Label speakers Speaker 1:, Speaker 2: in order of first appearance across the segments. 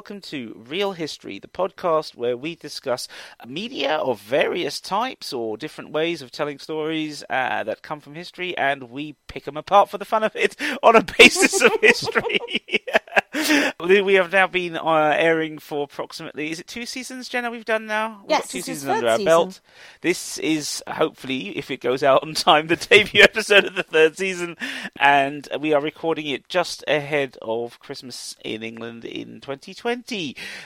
Speaker 1: Welcome to Real History, the podcast where we discuss media of various types or different ways of telling stories uh, that come from history, and we pick them apart for the fun of it on a basis of history. we have now been uh, airing for approximately, is it two seasons, Jenna, we've done now? We've
Speaker 2: Yes,
Speaker 1: got two seasons under our belt. This is, hopefully, if it goes out on time, the debut episode of the third season, and we are recording it just ahead of Christmas in England in 2020.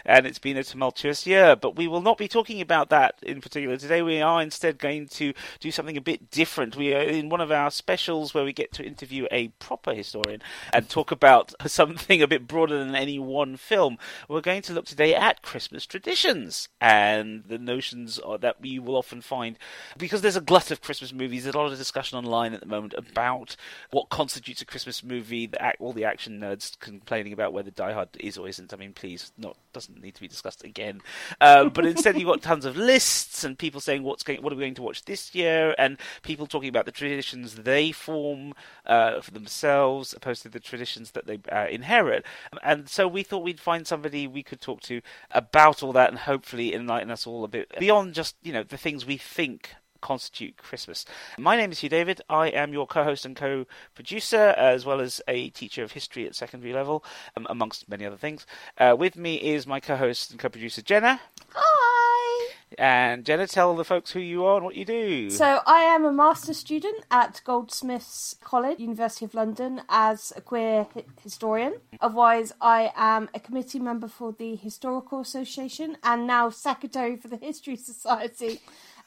Speaker 1: And it's been a tumultuous year, but we will not be talking about that in particular today. We are instead going to do something a bit different. We are in one of our specials where we get to interview a proper historian and talk about something a bit broader than any one film. We're going to look today at Christmas traditions and the notions that we will often find because there's a glut of Christmas movies. There's a lot of discussion online at the moment about what constitutes a Christmas movie. All the action nerds complaining about whether Die Hard is or isn't. I mean, please, not doesn't need to be discussed again. Uh, but instead, you've got tons of lists and people saying what's going, what are we going to watch this year, and people talking about the traditions they form uh, for themselves, opposed to the traditions that they uh, inherit. And so we thought we'd find somebody we could talk to about all that, and hopefully enlighten us all a bit beyond just you know the things we think constitute Christmas. My name is Hugh David. I am your co-host and co-producer, as well as a teacher of history at secondary level, um, amongst many other things. Uh, with me is my co-host and co-producer Jenna.
Speaker 2: Hi.
Speaker 1: And Jenna, tell the folks who you are and what you do.
Speaker 2: So I am a master's student at Goldsmiths College, University of London, as a queer hi- historian. Otherwise, I am a committee member for the Historical Association and now secretary for the History Society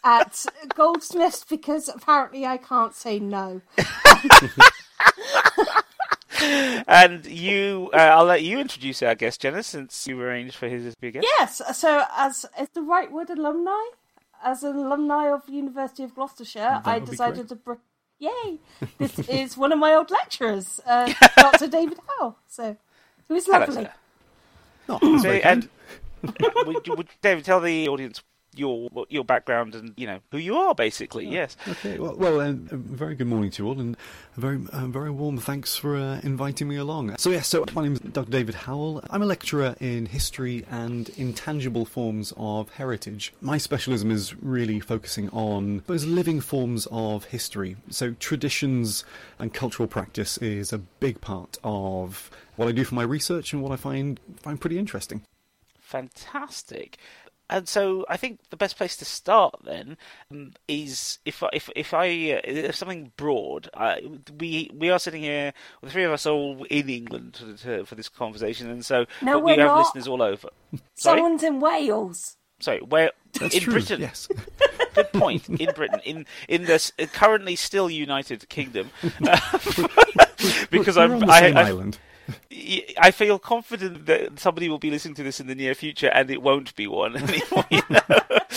Speaker 2: at Goldsmiths because apparently I can't say no.
Speaker 1: and you, uh, I'll let you introduce our guest, Jenna, since you arranged for his to be a guest.
Speaker 2: Yes. So as is the right word alumni, as an alumni of University of Gloucestershire, I
Speaker 3: would be
Speaker 2: decided to. Br- Yay! This is one of my old lecturers, uh, Dr. David Howell. So, who is
Speaker 1: Hello,
Speaker 2: lovely.
Speaker 1: sir.
Speaker 3: Oh,
Speaker 1: So,
Speaker 3: very
Speaker 1: and would, would David tell the audience your your background and you know who you are, basically? Yes.
Speaker 3: Okay, well, well um, very good morning to you all, and a very, very warm thanks for uh, inviting me along. So, yes, so my name is Dr. David Howell. I'm a lecturer in history and intangible forms of heritage. My specialism is really focusing on those living forms of history. So, traditions and cultural practice is a big part of what I do for my research and what I find find pretty interesting.
Speaker 1: Fantastic. And so I think the best place to start then um, is if I- if if I uh, if something broad. Uh, we we are sitting here, the three of us all in England to, to, for this conversation, and so
Speaker 2: No,
Speaker 1: but we
Speaker 2: we're
Speaker 1: have
Speaker 2: not.
Speaker 1: listeners all over. Sorry,
Speaker 2: Someone's in Wales.
Speaker 1: sorry, where
Speaker 3: That's
Speaker 1: in
Speaker 3: true,
Speaker 1: Britain?
Speaker 3: yes.
Speaker 1: Good point. In Britain, in in the currently still United Kingdom, because I'm
Speaker 3: on the
Speaker 1: I,
Speaker 3: same
Speaker 1: I,
Speaker 3: island.
Speaker 1: I feel confident that somebody will be listening to this in the near future, and it won't be one anymore. you know?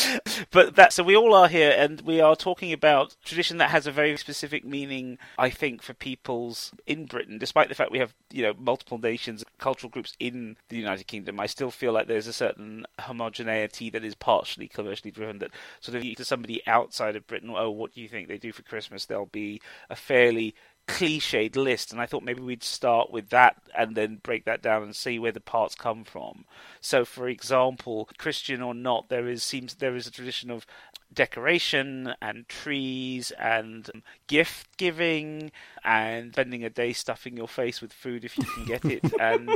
Speaker 1: but that so we all are here, and we are talking about tradition that has a very specific meaning. I think for peoples in Britain, despite the fact we have you know multiple nations, cultural groups in the United Kingdom, I still feel like there's a certain homogeneity that is partially commercially driven. That sort of to somebody outside of Britain, oh, what do you think they do for Christmas? There'll be a fairly cliched list, and I thought maybe we'd start with that and then break that down and see where the parts come from. So, for example, Christian or not, there is seems there is a tradition of decoration and trees and gift giving and spending a day stuffing your face with food if you can get it and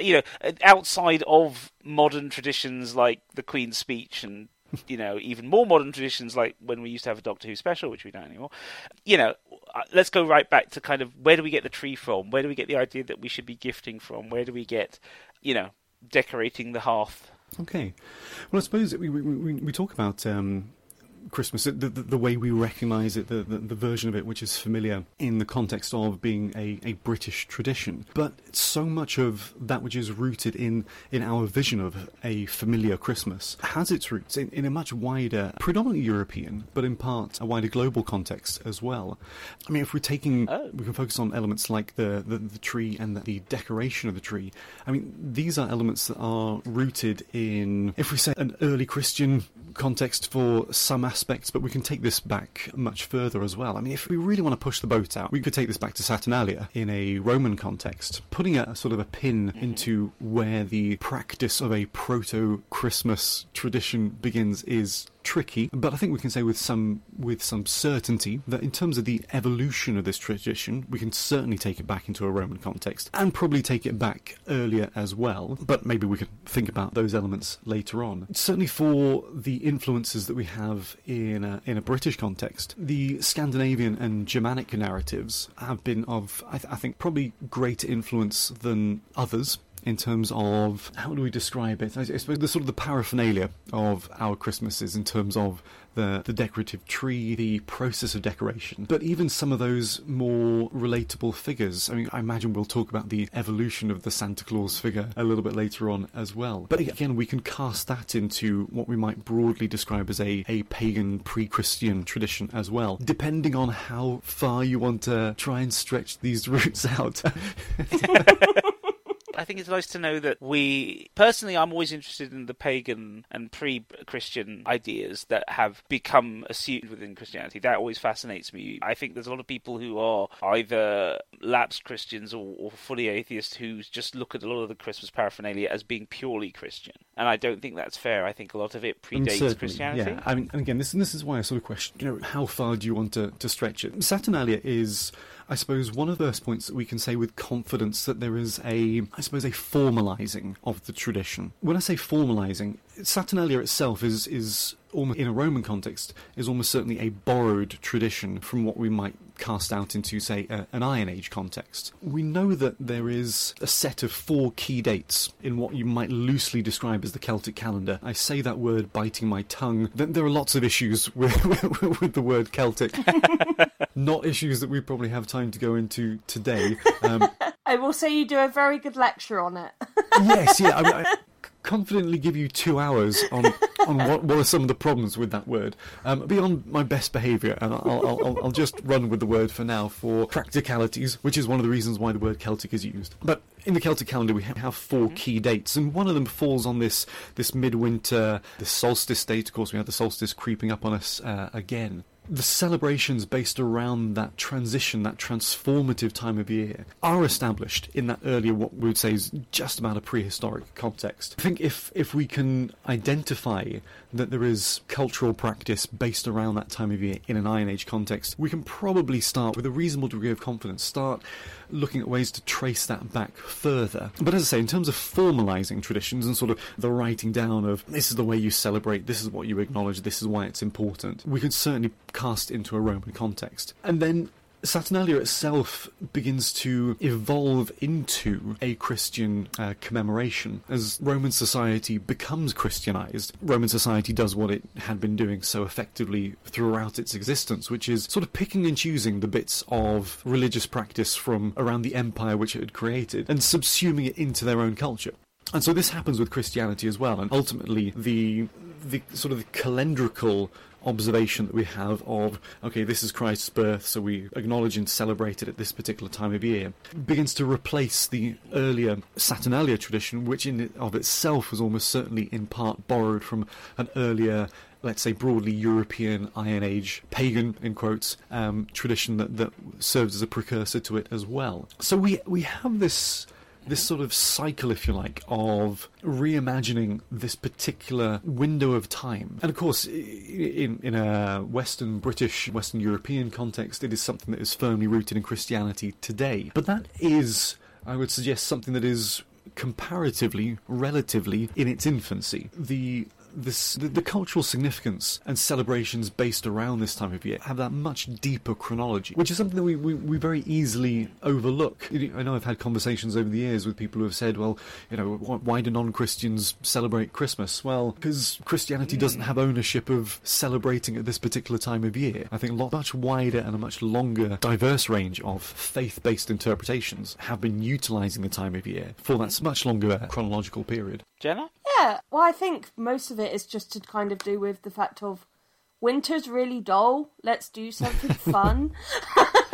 Speaker 1: you know outside of modern traditions like the Queen's speech and you know even more modern traditions like when we used to have a Doctor Who special which we don't anymore you know let's go right back to kind of where do we get the tree from? Where do we get the idea that we should be gifting from? Where do we get you know decorating the hearth?
Speaker 3: Okay. Well, I suppose we we, we, we talk about um, Christmas, the, the, the way we recognise it, the, the, the version of it which is familiar in the context of being a, a British tradition. But so much of that which is rooted in, in our vision of a familiar Christmas has its roots in, in a much wider, predominantly European, but in part a wider global context as well. I mean, if we're taking,
Speaker 1: Oh.
Speaker 3: we can focus on elements like the, the, the tree and the, the decoration of the tree. I mean, these are elements that are rooted in, if we say, an early Christian context for some aspects, but we can take this back much further as well. I mean, if we really want to push the boat out, we could take this back to Saturnalia in a Roman context, putting a sort of a pin mm-hmm. into where the practice of a proto Christmas tradition begins is tricky, but I think we can say with some with some certainty that in terms of the evolution of this tradition, we can certainly take it back into a Roman context and probably take it back earlier as well. But maybe we could think about those elements later on. Certainly for the influences that we have in a, in a British context, the Scandinavian and Germanic narratives have been of I, th- I think probably greater influence than others in terms of how do we describe it? I suppose the sort of the paraphernalia of our Christmases in terms of the the decorative tree, the process of decoration, but even some of those more relatable figures. I mean, I imagine we'll talk about the evolution of the Santa Claus figure a little bit later on as well. But again, we can cast that into what we might broadly describe as a, a pagan pre-Christian tradition as well, depending on how far you want to try and stretch these roots out.
Speaker 1: I think it's nice to know that we personally I'm always interested in the pagan and pre-Christian ideas that have become assumed within Christianity. That always fascinates me. I think there's a lot of people who are either lapsed Christians or, or fully atheists who just look at a lot of the Christmas paraphernalia as being purely Christian, and I don't think that's fair. I think a lot of it predates Christianity.
Speaker 3: Yeah, I mean, and again, this this is why I sort of question, you know, how far do you want to, to stretch it? Saturnalia is I suppose one of first points that we can say with confidence that there is a, I suppose, a formalising of the tradition. When I say formalising, Saturnalia itself is is almost in a Roman context is almost certainly a borrowed tradition from what we might cast out into, say, a, an Iron Age context. We know that there is a set of four key dates in what you might loosely describe as the Celtic calendar. I say that word biting my tongue. There are lots of issues with, with, with the word Celtic. Not issues that we probably have time to go into today. Um,
Speaker 2: I will say you do a very good lecture on it.
Speaker 3: yes, yeah. I, I, confidently give you two hours on on what, what are some of the problems with that word. Um, beyond my best behaviour, and I'll, I'll, I'll just run with the word for now for practicalities, which is one of the reasons why the word Celtic is used. But in the Celtic calendar, we have four mm-hmm. key dates, and one of them falls on this this midwinter, the solstice date. Of course, we have the solstice creeping up on us uh, again the celebrations based around that transition, that transformative time of year, are established in that earlier, what we would say is just about a prehistoric context. I think if, if we can identify that there is cultural practice based around that time of year in an Iron Age context, we can probably start with a reasonable degree of confidence, start looking at ways to trace that back further. But as I say, in terms of formalising traditions and sort of the writing down of this is the way you celebrate, this is what you acknowledge, this is why it's important, we could certainly cast into a Roman context. And then Saturnalia itself begins to evolve into a Christian uh, commemoration. As Roman society becomes Christianized, Roman society does what it had been doing so effectively throughout its existence, which is sort of picking and choosing the bits of religious practice from around the empire which it had created and subsuming it into their own culture. And so this happens with Christianity as well, and ultimately the the sort of the calendrical observation that we have of, okay, this is Christ's birth, so we acknowledge and celebrate it at this particular time of year, begins to replace the earlier Saturnalia tradition, which in of itself was almost certainly in part borrowed from an earlier let's say broadly European Iron Age pagan in quotes um, tradition that, that serves as a precursor to it as well. So we we have this this sort of cycle, if you like, of reimagining this particular window of time. And of course, in, in a Western British, Western European context, it is something that is firmly rooted in Christianity today. But that is, I would suggest, something that is comparatively, relatively in its infancy. The this, the, the, cultural significance and celebrations based around this time of year have that much deeper chronology, which is something that we, we, we very easily overlook. I know I've had conversations over the years with people who have said, well, you know, why do non Christians celebrate Christmas? Well, because Christianity doesn't hmm. have ownership of celebrating at this particular time of year. I think a lot, much wider and a much longer, diverse range of faith based interpretations have been utilising the time of year for that much longer chronological period.
Speaker 1: Jenna?
Speaker 2: Yeah, well, I think most of it is just to kind of do with the fact of winter's really dull. Let's do something fun.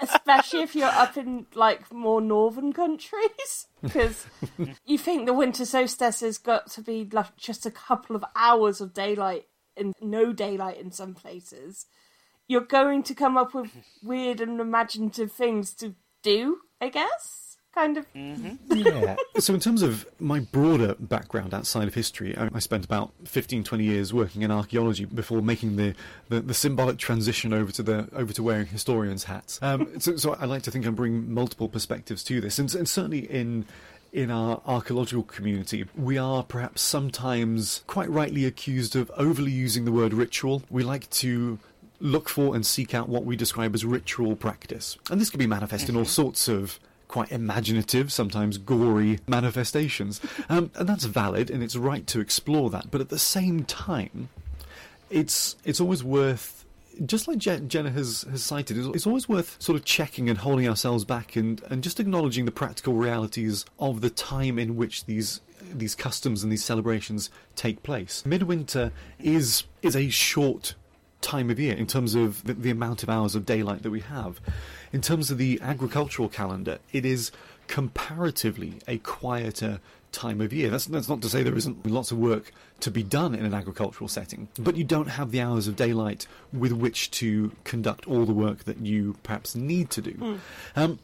Speaker 2: especially if you're up in like more northern countries, because you think the winter solstice has got to be like just a couple of hours of daylight and no daylight in some places. You're going to come up with weird and imaginative things to do, I guess kind of.
Speaker 1: Mm-hmm.
Speaker 3: yeah. So, in terms of my broader background outside of history, I, I spent about 15, 20 years working in archaeology before making the, the, the, symbolic transition over to the over to wearing historians' hats. Um, so, so, I like to think I bring multiple perspectives to this, and, and certainly in in our archaeological community, we are perhaps sometimes quite rightly accused of overly using the word ritual. We like to look for and seek out what we describe as ritual practice. And this can be manifest in all mm-hmm. sorts of quite imaginative, sometimes gory manifestations. Um, and that's valid, and it's right to explore that. But at the same time, it's it's always worth. Just like Jenna has, has cited, it's always worth sort of checking and holding ourselves back and, and just acknowledging the practical realities of the time in which these these customs and these celebrations take place. Midwinter is is a short time of year in terms of the, the amount of hours of daylight that we have. In terms of the agricultural calendar, it is comparatively a quieter time of year. That's, that's not to say there isn't lots of work to be done in an agricultural setting, but you don't have the hours of daylight with which to conduct all the work that you perhaps need to do. Mm. Um,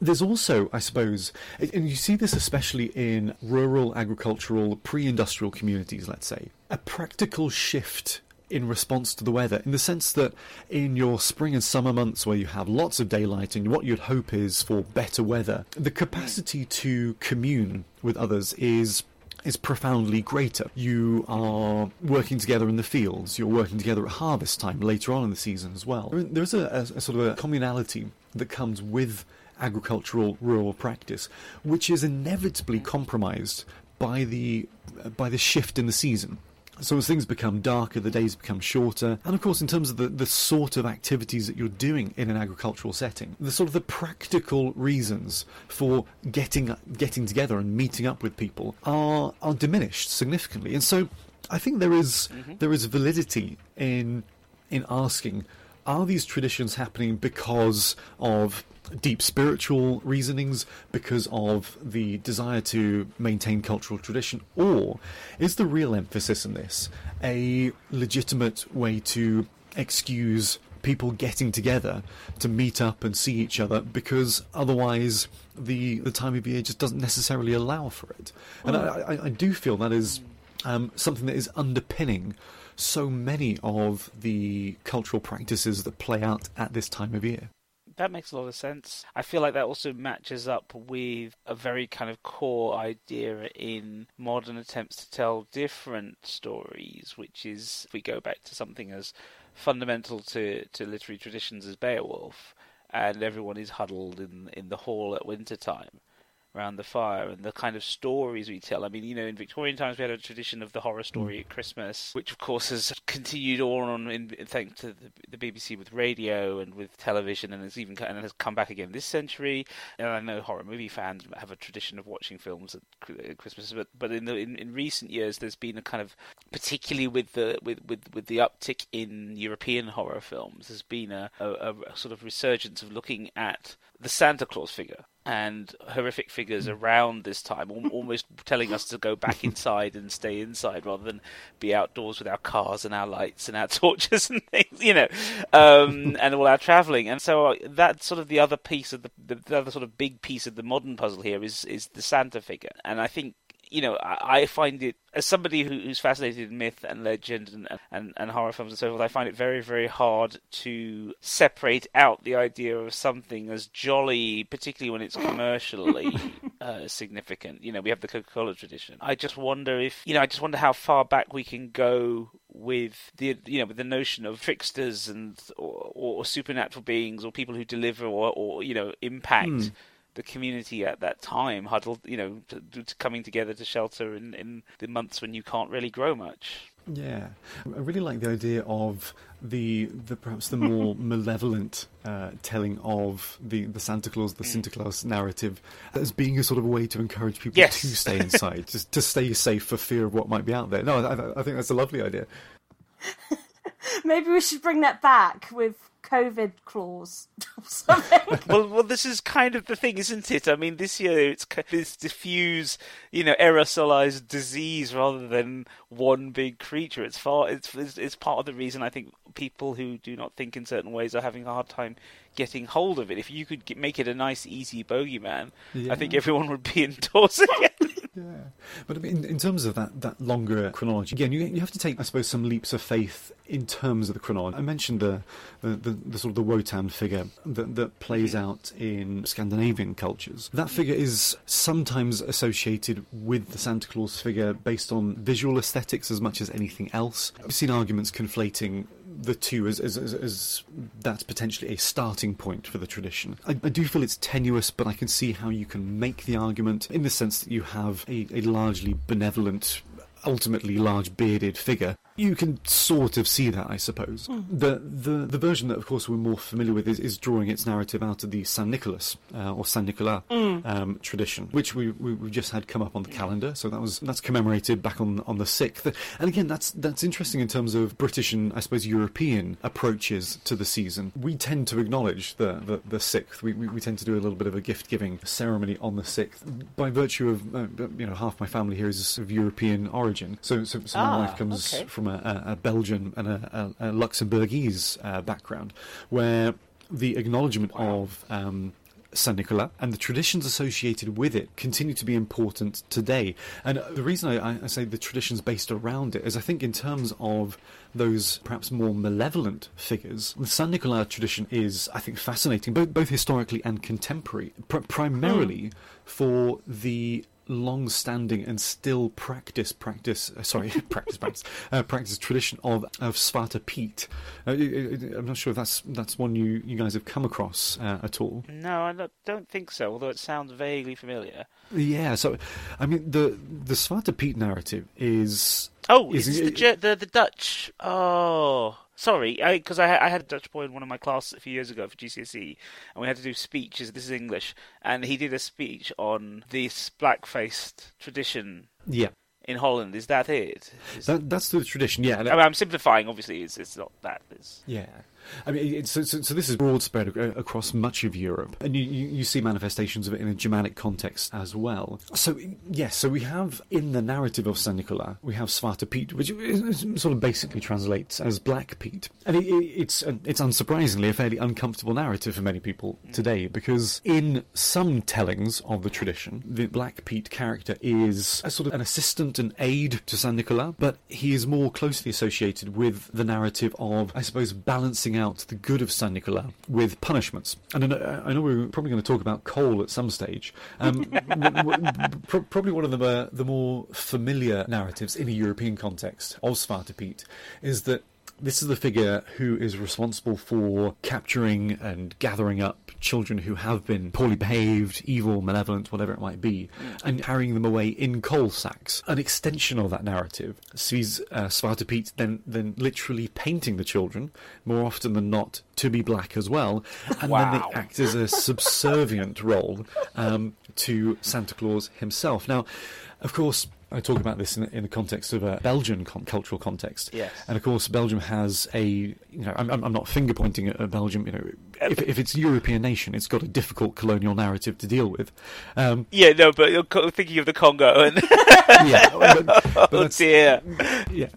Speaker 3: there's also, I suppose, and you see this especially in rural agricultural pre industrial communities, let's say, a practical shift in response to the weather, in the sense that in your spring and summer months where you have lots of daylight and what you'd hope is for better weather, the capacity to commune with others is is profoundly greater. You are working together in the fields, you're working together at harvest time later on in the season as well. There's a, a, a sort of a communality that comes with agricultural rural practice, which is inevitably compromised by the by the shift in the season. So as things become darker, the days become shorter, and of course, in terms of the, the sort of activities that you're doing in an agricultural setting, the sort of the practical reasons for getting getting together and meeting up with people are are diminished significantly. And so, I think there is, mm-hmm. there is validity in in asking, are these traditions happening because of deep spiritual reasonings, because of the desire to maintain cultural tradition, or is the real emphasis in this a legitimate way to excuse people getting together to meet up and see each other because otherwise the the time of year just doesn't necessarily allow for it. And I, I, I, do feel that is um, something that is underpinning so many of the cultural practices that play out at this time of year
Speaker 1: that makes a lot of sense. I feel like that also matches up with a very kind of core idea in modern attempts to tell different stories, which is if we go back to something as fundamental to, to literary traditions as Beowulf, and everyone is huddled in in the hall at winter time around the fire and the kind of stories we tell. I mean, you know, in Victorian times we had a tradition of the horror story mm. at Christmas, which of course has continued on in, in thanks to the, the, BBC with radio and with television, and has even and has come back again this century. And I know horror movie fans have a tradition of watching films at Christmas, but but in the in, in recent years there's been a kind of particularly with the with with, with the uptick in European horror films, there's been a, a, a sort of resurgence of looking at the Santa Claus figure and horrific figures around this time, almost telling us to go back inside and stay inside rather than be outdoors with our cars and our lights and our torches and things, you know, um, and all our travelling. And so uh, that's sort of the other piece of the, the, the other sort of big piece of the modern puzzle here is is the Santa figure. And I think you know, I, I find it as somebody who, who's fascinated in myth and legend and, and, and horror films and so forth. I find it very very hard to separate out the idea of something as jolly, particularly when it's commercially uh, significant. You know, we have the Coca Cola tradition. I just wonder if you know, I just wonder how far back we can go with the you know with the notion of tricksters and or, or supernatural beings or people who deliver or, or you know impact. Mm the community at that time huddled, you know, to, to coming together to shelter in, in the months when you can't really grow much.
Speaker 3: Yeah, I really like the idea of the the perhaps the more malevolent uh, telling of the, the Santa Claus, the mm. Sinterklaas narrative as being a sort of a way to encourage people
Speaker 1: yes.
Speaker 3: to stay inside, just to stay safe for fear of what might be out there. No, I, I think that's a lovely idea.
Speaker 2: Maybe we should bring that back with COVID clause or something.
Speaker 1: well, well, this is kind of the thing, isn't it? I mean, this year it's this diffuse, you know, aerosolized disease rather than one big creature. It's far. It's, it's it's part of the reason I think people who do not think in certain ways are having a hard time getting hold of it. If you could get, make it a nice, easy bogeyman, yeah. I think everyone would be indoors again.
Speaker 3: Yeah, but I mean, in terms of that, that longer chronology, again, you, you have to take, I suppose, some leaps of faith in terms of the chronology. I mentioned the the, the, the sort of the Wotan figure that, that plays out in Scandinavian cultures. That figure is sometimes associated with the Santa Claus figure based on visual aesthetics as much as anything else. I've seen arguments conflating the two as, as, as, as, that's potentially a starting point for the tradition. I, I, do feel it's tenuous, but I can see how you can make the argument in the sense that you have a, a largely benevolent ultimately large bearded figure you can sort of see that, I suppose. Mm. The, the the version that, of course, we're more familiar with is, is drawing its narrative out of the San Nicholas uh, or San Nicolas mm. um, tradition, which we, we we just had come up on the calendar. So that was that's commemorated back on on the sixth. And again, that's that's interesting in terms of British and I suppose European approaches to the season. We tend to acknowledge the the, the sixth. We, we, we tend to do a little bit of a gift giving ceremony on the sixth by virtue of uh, you know half my family here is of European origin. So so, so ah, my wife comes okay. from from a, a Belgian and a, a, Luxembourgese uh, background, where the acknowledgement wow. of um, Saint Nicolas and the traditions associated with it continue to be important today. And the reason I, I, say the traditions based around it is I think in terms of those perhaps more malevolent figures, the Saint Nicolas tradition is, I think, fascinating, both, both historically and contemporary, pr- primarily mm. for the long-standing and still practice practice uh, sorry practice practice uh, practice tradition of of Zwarte Piet. Uh, I'm not sure if that's that's one you you guys have come across uh, at all.
Speaker 1: No, I don't think so. Although it sounds vaguely familiar.
Speaker 3: Yeah, so I mean the the Zwarte Piet narrative is
Speaker 1: oh is, the, the the Dutch oh Sorry, because I, I, I, had a Dutch boy in one of my classes a few years ago for GCSE, and we had to do speeches. This is English, and he did a speech on this black-faced tradition.
Speaker 3: Yeah.
Speaker 1: In Holland, is that it? Is...
Speaker 3: That, that's the tradition. Yeah. I
Speaker 1: mean, I'm simplifying. Obviously, it's, it's not that. It's...
Speaker 3: Yeah. I mean, so, so, so, this is broad spread across much of Europe, and you, you, see manifestations of it in a Germanic context as well. So, yes, so we have in the narrative of Saint Nicolas, we have Zwarte Piet, which sort of basically translates as Black Pete, and it, it's uh, it's unsurprisingly a fairly uncomfortable narrative for many people mm. today because in some tellings of the tradition, the Black Pete character is a sort of an assistant and aid to Saint Nicolas, but he is more closely associated with the narrative of, I suppose, balancing out the good of Saint Nicolas with punishments. And I know, I know we're probably going to talk about coal at some stage. Um, probably one of the, uh, the more familiar narratives in a European context of Zwarte Piet is that this is the figure who is responsible for capturing and gathering up children who have been poorly behaved, evil, malevolent, whatever it might be, and carrying them away in coal sacks. An extension of that narrative sees uh, then, then literally painting the children, more often than not to be black as well, and wow. then they act as a subservient role um, to Santa Claus himself. Now, of course, I talk about this in, in the context of a Belgian con- cultural context.
Speaker 1: Yes.
Speaker 3: And of course, Belgium has a, you know, I'm, I'm not finger pointing at Belgium, you know, if, if it's a European nation, it's got a difficult colonial narrative to deal with. Um,
Speaker 1: yeah, no, but you're thinking of the Congo. And
Speaker 3: yeah. But,
Speaker 1: but oh dear.
Speaker 3: Yeah.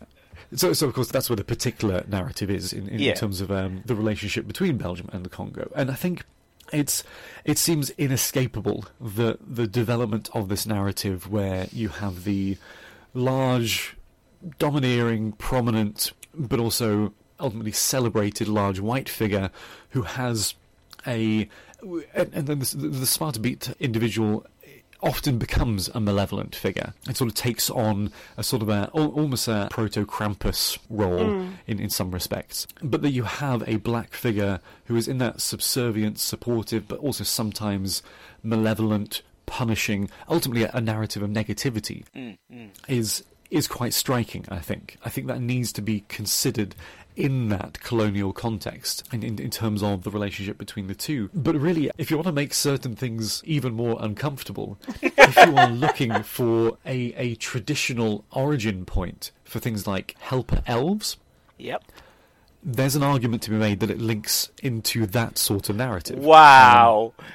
Speaker 3: So, so of course, that's where the particular narrative is in, in, yeah. terms of um, the relationship between Belgium and the Congo. And I think it's it seems inescapable that the development of this narrative where you have the large, domineering, prominent, but also ultimately celebrated large white figure who has a and, then the, the Zwarte Piet individual often becomes a malevolent figure. It sort of takes on a sort of a almost a proto Krampus role mm. in, in some respects. But that you have a black figure who is in that subservient, supportive, but also sometimes malevolent, punishing, ultimately a, a narrative of negativity mm, mm. is is quite striking, I think. I think that needs to be considered in that colonial context in, in, in, terms of the relationship between the two. But really, if you want to make certain things even more uncomfortable, if you are looking for a, a traditional origin point for things like helper elves,
Speaker 1: yep.
Speaker 3: there's an argument to be made that it links into that sort of narrative.
Speaker 1: Wow.
Speaker 3: Um,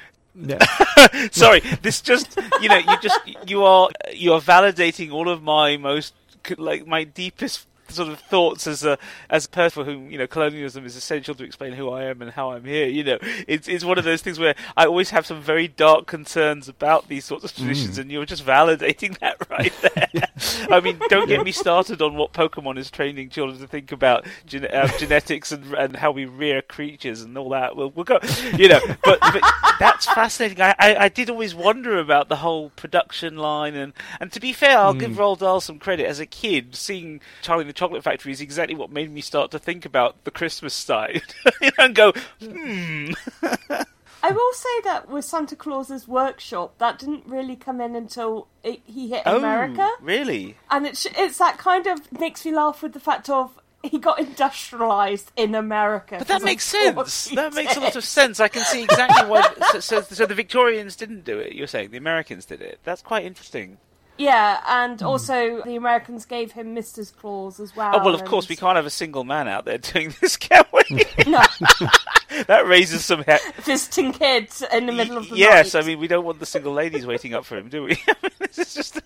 Speaker 3: yeah.
Speaker 1: Sorry, this just you know you just you are you are validating all of my most like my deepest sort of thoughts as a as a person for whom you know colonialism is essential to explain who I am and how I'm here. You know, it's it's one of those things where I always have some very dark concerns about these sorts of traditions, mm. and you're just validating that right there. I mean, don't get me started on what Pokemon is training children to think about gen- uh, genetics and and how we rear creatures and all that. We'll we'll go, you know, but, but that's fascinating. I, I, I did always wonder about the whole production line, and and to be fair, I'll mm. give Roald Dahl some credit as a kid seeing Charlie the Chocolate Factory is exactly what made me start to think about the Christmas side and go, hmm.
Speaker 2: I will say that with Santa Claus's workshop, that didn't really come in until it, he hit
Speaker 1: oh,
Speaker 2: America.
Speaker 1: Really?
Speaker 2: And it's it's that kind of makes me laugh with the fact of he got industrialized in America.
Speaker 1: But that makes sense. That did. makes a lot of sense. I can see exactly why. so, so, so, the Victorians didn't do it. You're saying the Americans did it. That's quite interesting.
Speaker 2: Yeah, and hmm. also the Americans gave him Mrs. Claus as well.
Speaker 1: Oh well, of
Speaker 2: and...
Speaker 1: course we can't have a single man out there doing this, can we?
Speaker 2: no.
Speaker 1: that raises some
Speaker 2: he- visiting kids in the middle of the
Speaker 1: yes,
Speaker 2: night.
Speaker 1: I mean we don't want the single ladies waiting up for him, do we? this is just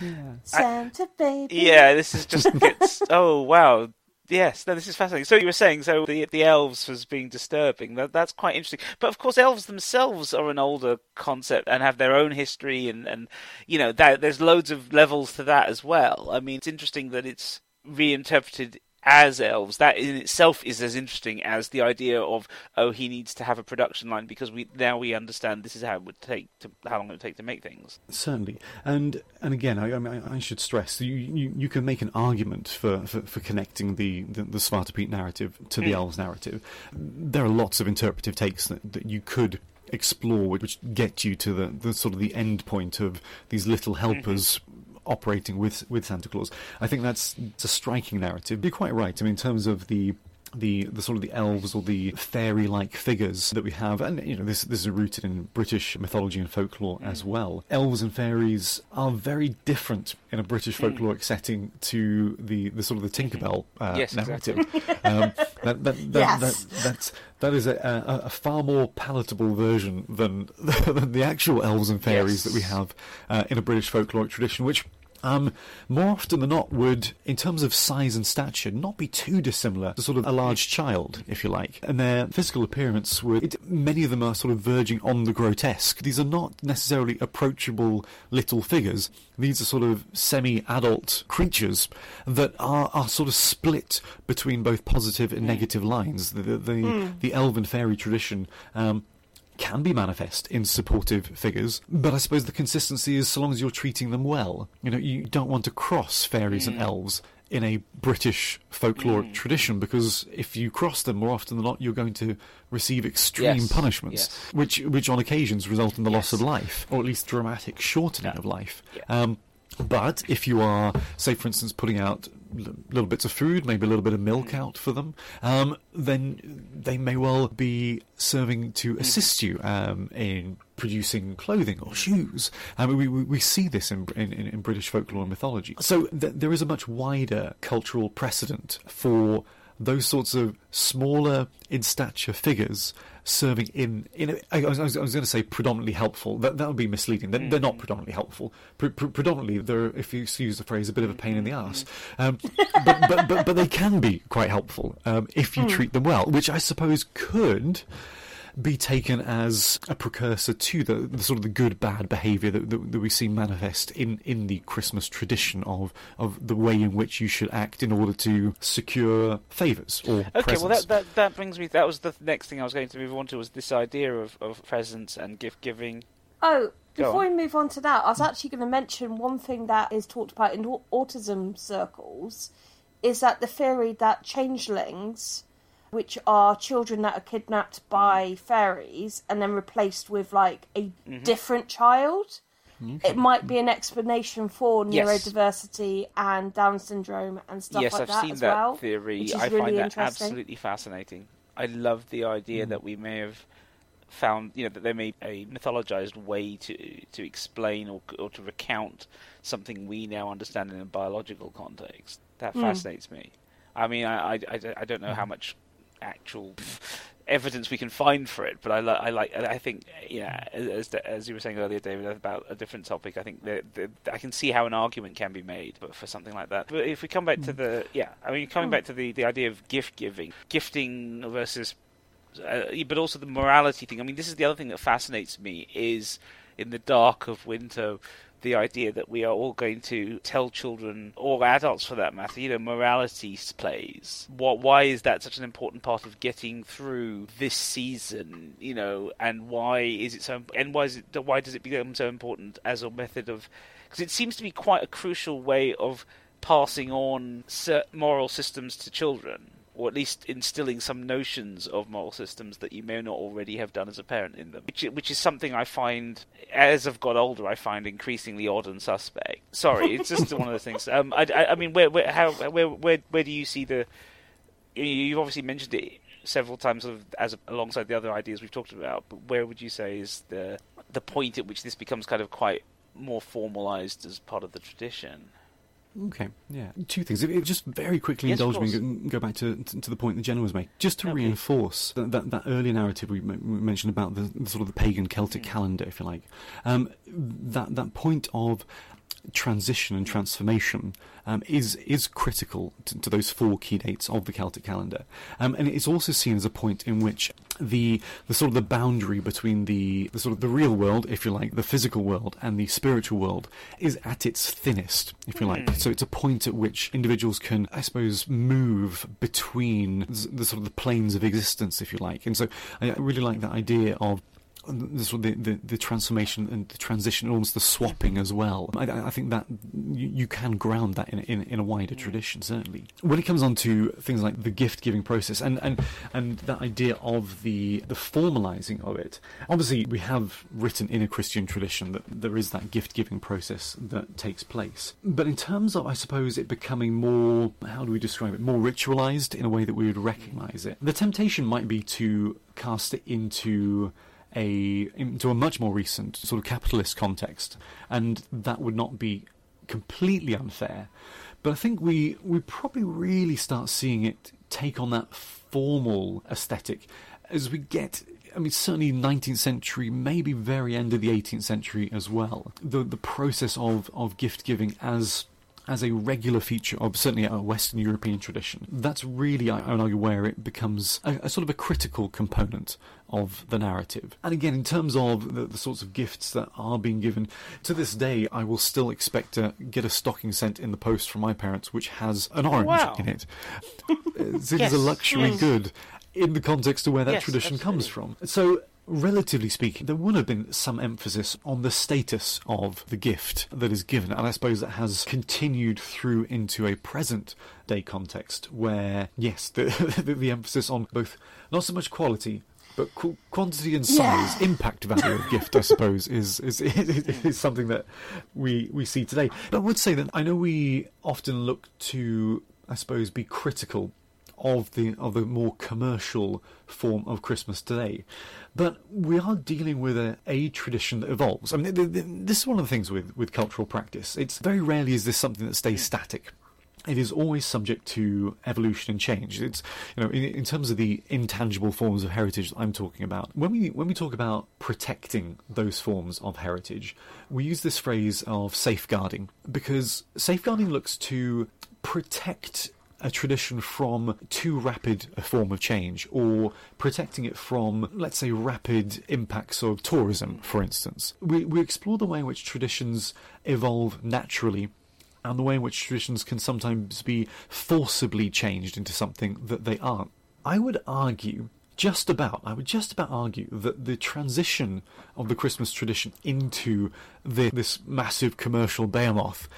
Speaker 2: yeah. Santa baby.
Speaker 1: Yeah, this is just gets. oh wow, Yes, no, this is fascinating. So you were saying, so the the elves was being disturbing. That that's quite interesting. But of course, elves themselves are an older concept and have their own history, and and you know that, there's loads of levels to that as well. I mean, it's interesting that it's reinterpreted as elves, that in itself is as interesting as the idea of oh he needs to have a production line because we now we understand this is how it would take to how long it would take to make things.
Speaker 3: Certainly, and and again, I, I, I should stress you, you, you can make an argument for, for, for connecting the the, the Zwarte Piet narrative to the mm. elves narrative. There are lots of interpretive takes that, that you could explore which get you to the, the sort of the end point of these little helpers mm-hmm operating with with Santa Claus. I think that's a striking narrative. You're quite right. I mean, in terms of the the, the sort of the elves or the fairy like figures that we have and you know this this is rooted in British mythology and folklore mm. as well. Elves and fairies are very different in a British mm. folkloric mm. setting to the, the sort of the Tinkerbell uh,
Speaker 1: yes,
Speaker 3: narrative. Exactly. um, that, that, that,
Speaker 2: yes.
Speaker 3: that, that's that is a, a, a, far more palatable version than, than the actual elves and fairies yes. that we have uh, in a British folkloric tradition, which um, more often than not would, in terms of size and stature, not be too dissimilar to sort of a large child, if you like. And their physical appearance would, it, many of them are sort of verging on the grotesque. These are not necessarily approachable little figures. These are sort of semi-adult creatures that are, are sort of split between both positive and negative lines. The, the, the, mm. the elven fairy tradition um, can be manifest in supportive figures, but I suppose the consistency is so long as you're treating them well. You know, you don't want to cross fairies mm. and elves in a British folkloric mm. tradition because if you cross them more often than not, you're going to receive extreme
Speaker 1: yes.
Speaker 3: punishments,
Speaker 1: yes.
Speaker 3: which which on occasions result in the loss of life or at least dramatic shortening
Speaker 1: yeah.
Speaker 3: of life.
Speaker 1: Yeah.
Speaker 3: Um, but if you are, say, for instance, putting out little bits of food, maybe a little bit of milk mm. out for them, um, then they may well be serving to mm. assist you um, in producing clothing or shoes. I mean, we, we see this in, in, in British folklore and mythology. So th- there is a much wider cultural precedent for those sorts of smaller in stature figures serving in in a, I, was, I was going to say predominantly helpful. That that would be misleading. They're, mm. they're not predominantly helpful. Pre- pre- predominantly, they're if you use the phrase, a bit of a pain in the ass. Um, but, but, but but they can be quite helpful um, if you mm. treat them well, which I suppose could be taken as a precursor to the, the sort of the good bad behaviour that, that, that, we see manifest in, in the Christmas tradition of of the way in which you should act in order to secure favours or
Speaker 1: okay.
Speaker 3: Presents.
Speaker 1: Well, that, that that brings me. That was the next thing I was going to move on to was this idea of, of presents and gift giving.
Speaker 2: Oh, before we move on to that, I was actually going to mention one thing that is talked about in autism circles is that the theory that changelings which are children that are kidnapped by fairies and then replaced with like a mm-hmm. different child. Okay. It might be an explanation for neurodiversity and Down syndrome and stuff
Speaker 1: yes,
Speaker 2: like
Speaker 1: I've
Speaker 2: that Yes, I've
Speaker 1: seen
Speaker 2: as
Speaker 1: that
Speaker 2: well.
Speaker 1: theory. I
Speaker 2: really
Speaker 1: find that absolutely fascinating. I love the idea mm. that we may have found, you know, that there may be a mythologized way to to explain or or to recount something we now understand in a biological context. That mm. fascinates me. I mean, I, I, I, I don't know how much actual evidence we can find for it, but I, li- I like. I think, yeah, as, as you were saying earlier, David, about a different topic. I think that, that I can see how an argument can be made, but for something like that. But if we come back to the, yeah, I mean, coming back to the the idea of gift giving, gifting versus, uh, but also the morality thing. I mean, this is the other thing that fascinates me is in the dark of winter the idea that we are all going to tell children, or adults for that matter, you know, morality plays. What? Why is that such an important part of getting through this season? You know, and why is it so? And why is it? Why does it become so important as a method of? Because it seems to be quite a crucial way of passing on moral systems to children or at least instilling some notions of moral systems that you may not already have done as a parent in them, which which is something I find as I've got older I find increasingly odd and suspect. Sorry, it's just one of those things. Um, I, I, I mean, where where how where where where do you see the? You've obviously mentioned it several times as alongside the other ideas we've talked about, but where would you say is the the point at which this becomes kind of quite more formalized as part of the tradition?
Speaker 3: Okay, yeah. Two things. If, just very quickly yes, indulge me and go back to, to, to the point that Jenna was making, just to okay. reinforce that, that, that, earlier narrative we, we mentioned about the, the, sort of the pagan Celtic mm. calendar, if you like. Um, that that point of transition and transformation um, is is critical to, to, those four key dates of the Celtic calendar, um, and it's also seen as a point in which the the sort of the boundary between the, the sort of the real world, if you like, the physical world, and the spiritual world is at its thinnest, if you like. Hmm. So it's a point at which individuals can, I suppose, move between the sort of the planes of existence, if you like. And so I really like that idea of the, the, the, the, transformation and the transition, almost the swapping as well. I, I think that you, you, can ground that in, in, in a wider tradition, certainly. When it comes on to things like the gift giving process and, and, and that idea of the, the formalizing of it, obviously we have written in a Christian tradition that there is that gift giving process that takes place. But in terms of, I suppose, it becoming more, how do we describe it, more ritualized in a way that we would recognize it, the temptation might be to cast it into a into a much more recent sort of capitalist context, and that would not be completely unfair. But I think we we probably really start seeing it take on that formal aesthetic as we get I mean, certainly 19th century, maybe very end of the 18th century as well. The the process of, of gift giving as as a regular feature of certainly a Western European tradition. That's really, I would argue, where it becomes a, a, sort of a critical component of the narrative. And again, in terms of the, the, sorts of gifts that are being given, to this day, I will still expect to get a stocking sent in the post from my parents which has an orange
Speaker 1: wow.
Speaker 3: in it. it yes. is a luxury good in the context of where that yes, tradition absolutely. comes from. So relatively speaking, there would have been some emphasis on the status of the gift that is given, and I suppose that has continued through into a present day context where, yes, the, the, the emphasis on both not so much quality but qu- quantity and size, yeah. impact value of gift, I suppose, is, is is something that we we see today. But I would say that I know we often look to, I suppose, be critical of the of the more commercial form of Christmas today. But we are dealing with a, a tradition that evolves. I mean, this is one of the things with, with cultural practice. It's very rarely is this something that stays static it is always subject to evolution and change. It's you know in, in, terms of the intangible forms of heritage that I'm talking about. When we when we talk about protecting those forms of heritage, we use this phrase of safeguarding because safeguarding looks to protect a tradition from too rapid a form of change or protecting it from, let's say, rapid impacts of tourism, for instance. We, we explore the way in which traditions evolve naturally and the way in which traditions can sometimes be forcibly changed into something that they aren't. I would argue just about, I would just about argue that the transition of the Christmas tradition into the, this massive commercial behemoth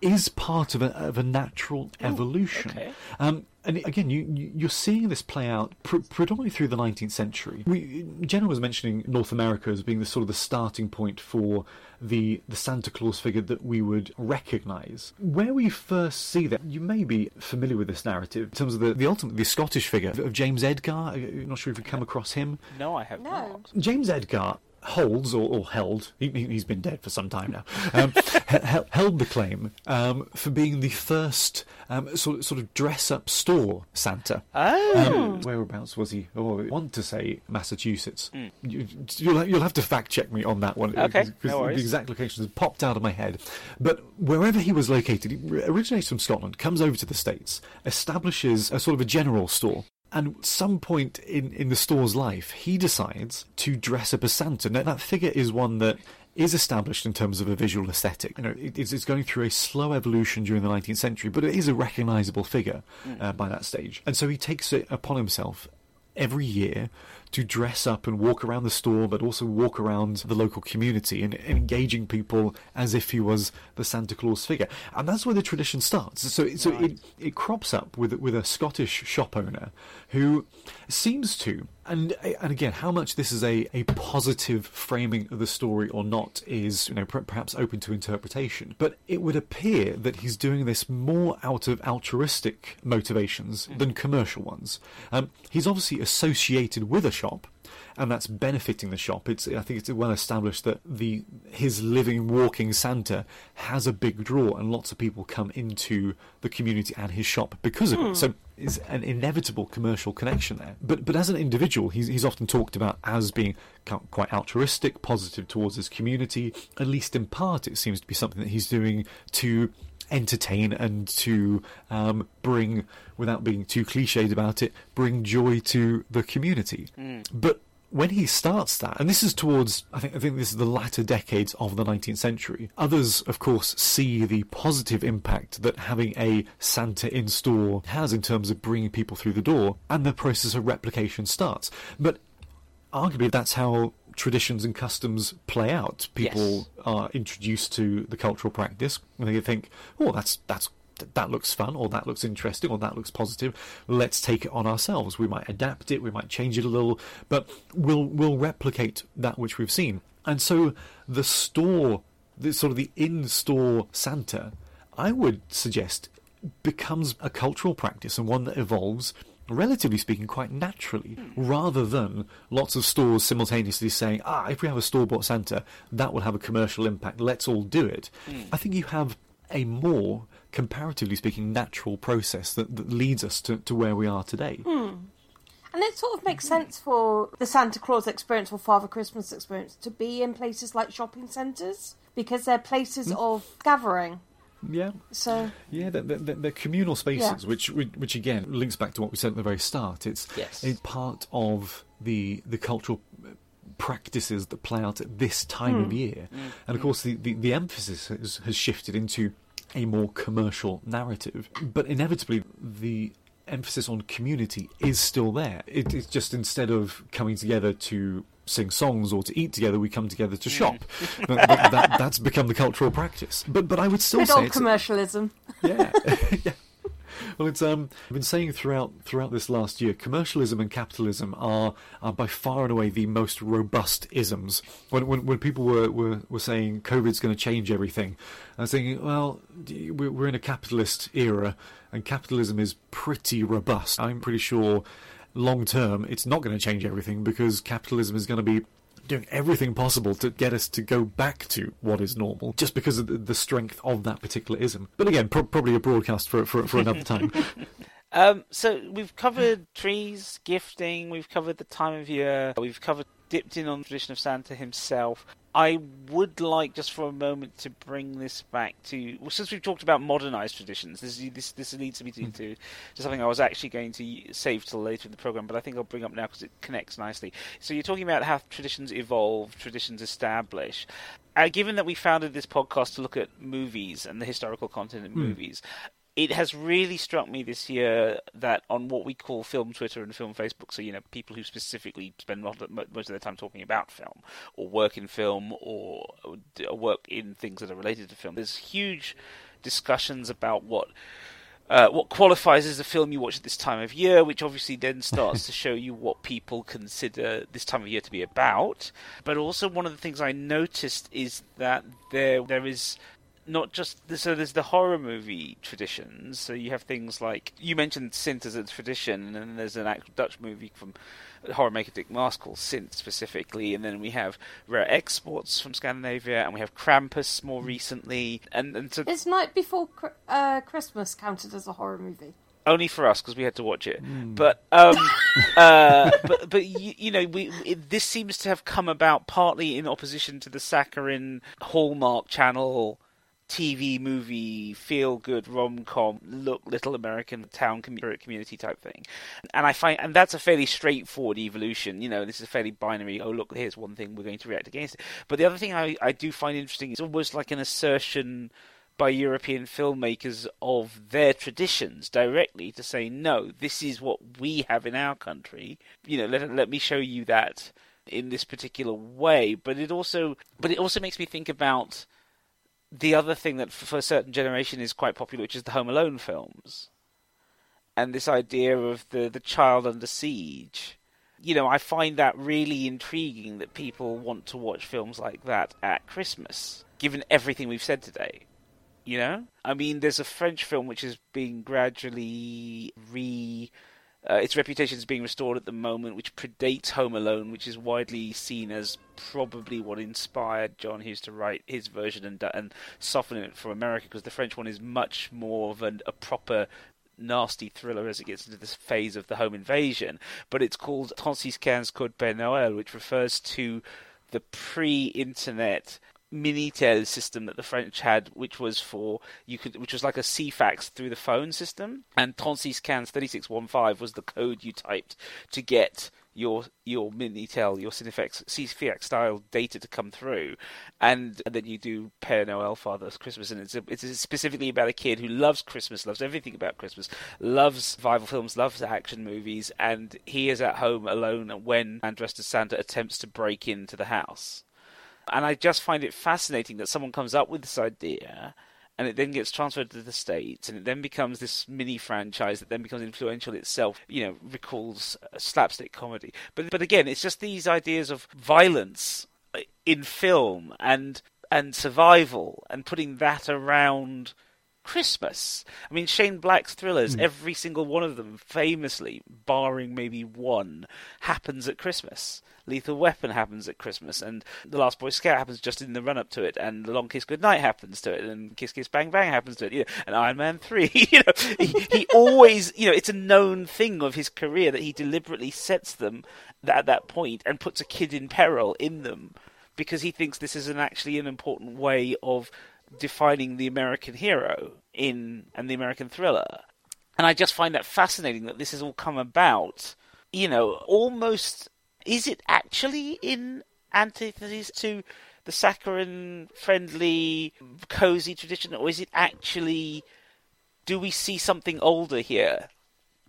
Speaker 3: is part of a, of a natural evolution.
Speaker 1: okay.
Speaker 3: um, and again, you, you're seeing this play out pr- predominantly through the 19th century. We, Jenna was mentioning North America as being the sort of the starting point for the the Santa Claus figure that we would recognise. Where we first see that, you may be familiar with this narrative in terms of the, the ultimate, the Scottish figure of James Edgar. I'm not sure if you've come across him.
Speaker 1: No, I have no. not.
Speaker 3: James Edgar holds or, or held, he, has been dead for some time now, um, held the claim um, for being the first um, sort, sort of dress up store Santa.
Speaker 1: Oh.
Speaker 3: Um, whereabouts was he? Oh, I want to say Massachusetts. Mm. You, will you'll have to fact check me on that one.
Speaker 1: Okay,
Speaker 3: no the exact location has popped out of my head. But wherever he was located, he originates from Scotland, comes over to the States, establishes a sort of a general store and some point in, in the store's life, he decides to dress up as Santa. Now, that figure is one that is established in terms of a visual aesthetic. You know, it, it's, going through a slow evolution during the 19th century, but it is a recognisable figure uh, by that stage. And so he takes it upon himself every year to dress up and walk around the store, but also walk around the local community and, engaging people as if he was the Santa Claus figure. And that's where the tradition starts. So, so right. it, it crops up with with a Scottish shop owner who seems to, and and again, how much this is a, a positive framing of the story or not is you know perhaps open to interpretation. But it would appear that he's doing this more out of altruistic motivations mm. than commercial ones. Um, he's obviously associated with a shop and that's benefiting the shop. It's I think it's well established that the his living walking Santa has a big draw, and lots of people come into the community and his shop because of it. Hmm. So it's an inevitable commercial connection there. But but as an individual, he's he's often talked about as being quite altruistic, positive towards his community. At least in part, it seems to be something that he's doing to entertain and to um, bring, without being too cliched about it, bring joy to the community. Mm. But when he starts that, and this is towards, I think, I think this is the latter decades of the 19th century. Others, of course, see the positive impact that having a Santa in store has in terms of bringing people through the door, and the process of replication starts. But arguably, that's how traditions and customs play out. People
Speaker 1: yes.
Speaker 3: are introduced to the cultural practice, and they think, "Oh, that's that's that looks fun, or that looks interesting, or that looks positive. Let's take it on ourselves. We might adapt it, we might change it a little, but we'll we'll replicate that which we've seen. And so the store, the sort of the in-store Santa, I would suggest becomes a cultural practice and one that evolves relatively speaking, quite naturally, rather than lots of stores simultaneously saying, ah, if we have a store bought Santa, that will have a commercial impact, let's all do it. Mm. I think you have a more comparatively speaking, natural process that, that leads us to, to where we are today.
Speaker 2: Hmm. And it sort of makes sense for the Santa Claus experience or Father Christmas experience to be in places like shopping centres because they're places mm. of gathering.
Speaker 3: Yeah.
Speaker 2: So.
Speaker 3: Yeah, they're, they're, they're communal spaces, yeah. which, which again links back to what we said at the very start. It's
Speaker 1: yes.
Speaker 3: a part of the the cultural practices that play out at this time mm. of year, mm. and of course the, the, the emphasis has, has shifted into a more commercial narrative. But inevitably, the emphasis on community is still there. It, it's just instead of coming together to sing songs or to eat together, we come together to shop. that, that, that's become the cultural practice. But but I would still
Speaker 2: Good
Speaker 3: say
Speaker 2: old commercialism.
Speaker 3: Yeah, yeah. Well, it's um, I've been saying throughout throughout this last year, commercialism and capitalism are are by far and away the most robust isms. When when, when people were, were, were saying COVID's going to change everything, I was thinking, well, we're in a capitalist era, and capitalism is pretty robust. I'm pretty sure long term it's not going to change everything because capitalism is going to be doing everything possible to get us to go back to what is normal, just because of the, strength of that particular ism. But again, pro- probably a broadcast for for, for another time.
Speaker 1: um, so we've covered trees, gifting. We've covered the time of year. We've covered dipped in on the tradition of Santa himself. I would like just for a moment to bring this back to well, since we've talked about modernized traditions. This this this leads me to, hmm. to, to something I was actually going to save till later in the program, but I think I'll bring up now because it connects nicely. So you're talking about how traditions evolve, traditions establish. Uh, given that we founded this podcast to look at movies and the historical content in mm. movies, it has really struck me this year that on what we call film Twitter and film Facebook, so you know people who specifically spend most of their time talking about film or work in film or work in things that are related to film, there's huge discussions about what. Uh, what qualifies as a film you watch at this time of year, which obviously then starts to show you what people consider this time of year to be about. But also, one of the things I noticed is that there there is not just the, so there's the horror movie traditions. So you have things like you mentioned Sint as a tradition, and then there's an actual Dutch movie from horror maker Dick Maas called Sint specifically, and then we have rare exports from Scandinavia, and we have Krampus more recently, and and so
Speaker 2: Is Night Before uh, Christmas counted as a horror movie?
Speaker 1: only for us because we had to watch it. But um, uh, but but you, you know, we it, this seems to have come about partly in opposition to the saccharine Hallmark Channel TV movie feel good rom com look little American town commu- community type thing, and I find and that's a fairly straightforward evolution. You know, this is a fairly binary. Oh look, here's one thing we're going to react against. But the other thing I I do find interesting is almost like an assertion by European filmmakers of their traditions directly to say, no, this is what we have in our country. You know, let let me show you that in this particular way. But it also, but it also makes me think about the other thing that for a certain generation is quite popular, which is the Home Alone films, and this idea of the the child under siege. You know, I find that really intriguing that people want to watch films like that at Christmas, given everything we've said today. You know, I mean, there's a French film which is being gradually re. Uh, its reputation is being restored at the moment, which predates Home Alone, which is widely seen as probably what inspired John Hughes to write his version and and soften it for America, because the French one is much more of an, a proper nasty thriller as it gets into this phase of the home invasion. But it's called 3615 Code Père Noël, which refers to the pre-internet Minitel system that the French had, which was for you could, which was like a Ceefax through the phone system, and 3615 3615 was the code you typed to get your your Minitel, your Cinefex Ceefax style data to come through, and, and then you do Père Noël, Father's Christmas, and it's a, it's specifically about a kid who loves Christmas, loves everything about Christmas, loves survival films, loves action movies, and he is at home alone when Andres de Santa attempts to break into the house. And I just find it fascinating that someone comes up with this idea and it then gets transferred to the States and it then becomes this mini franchise that then becomes influential itself, you know, recalls slapstick comedy. But but again, it's just these ideas of violence in film and and survival and putting that around Christmas. I mean, Shane Black's thrillers, mm. every single one of them, famously, barring maybe one, happens at Christmas. Lethal Weapon happens at Christmas, and The Last Boy Scout happens just in the run up to it, and The Long Kiss Goodnight happens to it, and Kiss Kiss Bang Bang happens to it, you know, and Iron Man 3. you know, he, he always, you know, it's a known thing of his career that he deliberately sets them at that point and puts a kid in peril in them because he thinks this is an actually an important way of defining the American hero in and the American thriller. And I just find that fascinating that this has all come about, you know, almost is it actually in antithesis to the saccharine friendly cozy tradition or is it actually do we see something older here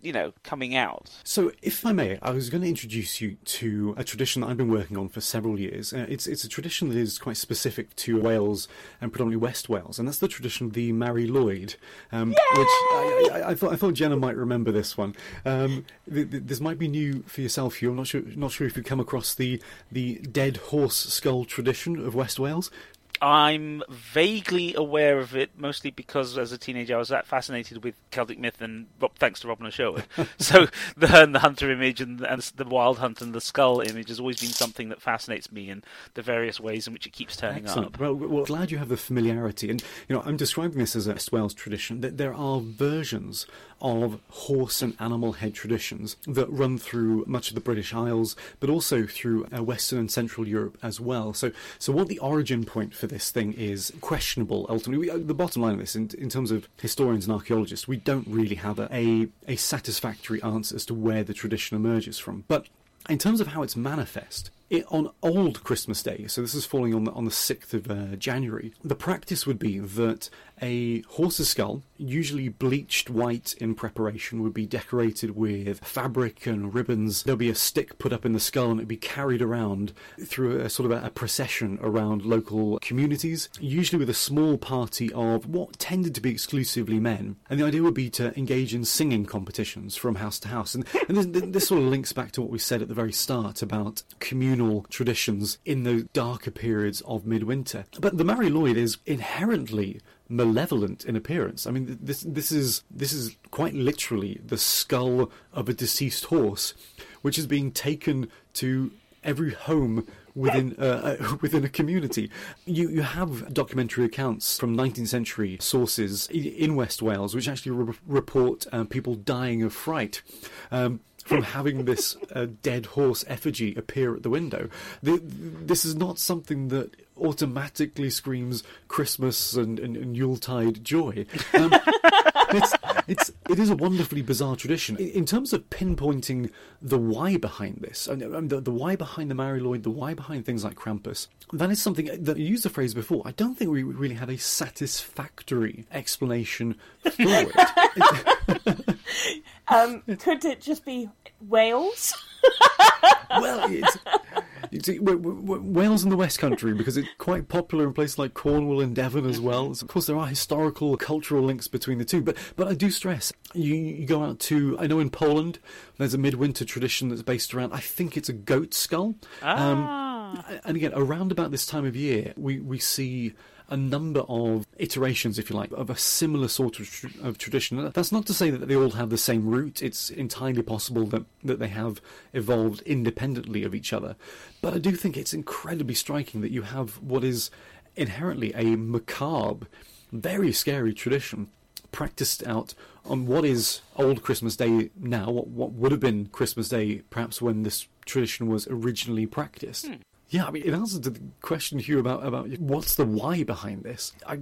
Speaker 1: you know, coming out.
Speaker 3: So, if I may, I was going to introduce you to a tradition that I've been working on for several years. Uh, it's it's a tradition that is quite specific to Wales and predominantly West Wales, and that's the tradition of the Mari Lwyd, um, which I, I, I, thought I thought Jenna might remember this one. Um, th- th- this might be new for yourself, Hugh. I'm not sure not sure if you've come across the the dead horse skull tradition of West Wales.
Speaker 1: I'm vaguely aware of it, mostly because as a teenager I was that fascinated with Celtic myth, and thanks to Robin Sherwood. so the, the hunter image and, and, the wild hunt and the skull image has always been something that fascinates me, and the various ways in which it keeps turning
Speaker 3: Excellent.
Speaker 1: up.
Speaker 3: Well, well, glad you have the familiarity, and you know I'm describing this as a West Wales tradition. That there are versions of horse and animal head traditions that run through much of the British Isles, but also through uh, Western and Central Europe as well. So, so what the origin point for this thing is questionable. Ultimately, we, uh, the bottom line of this, in, in terms of historians and archaeologists, we don't really have a, a, a satisfactory answer as to where the tradition emerges from. But in terms of how it's manifest, it, on old Christmas Day, so this is falling on the, on the 6th of uh, January, the practice would be that a horse's skull, usually bleached white in preparation, would be decorated with fabric and ribbons. There'll be a stick put up in the skull and it'd be carried around through a sort of a, a procession around local communities, usually with a small party of what tended to be exclusively men. And the idea would be to engage in singing competitions from house to house. And, and this, this sort of links back to what we said at the very start about communal traditions in the darker periods of midwinter. But the Mari Lwyd is inherently malevolent in appearance. I mean, this this is this is quite literally the skull of a deceased horse, which is being taken to every home within uh, uh, within a community. You you have documentary accounts from 19th century sources in West Wales which actually re- report uh, people dying of fright. Um, from having this uh, dead horse effigy appear at the window. The, this is not something that automatically screams Christmas and, and, and Yuletide joy. Um, it's, it's, it is a wonderfully bizarre tradition. In, in, terms of pinpointing the why behind this, and the, the why behind the Mari Lwyd, the why behind things like Krampus, that is something that you used the phrase before. I don't think we really have a satisfactory explanation for it.
Speaker 2: um, could it just be Wales?
Speaker 3: well, it's, See, Wales and the West Country because it's quite popular in places like Cornwall and Devon as well. So of course, there are historical, cultural links between the two. But but I do stress you, you go out to I know in Poland there's a midwinter tradition that's based around I think it's a goat skull. Um, ah. Um, and again, around about this time of year, we we see a number of iterations, if you like, of a similar sort of, tr- of tradition. That's not to say that they all have the same root. It's entirely possible that, that they have evolved independently of each other. But I do think it's incredibly striking that you have what is inherently a macabre, very scary tradition practiced out on what is old Christmas Day now, what, what would have been Christmas Day perhaps when this tradition was originally practiced. Hmm. Yeah, I mean, in answer to the question, Hugh, about about what's the why behind this, I,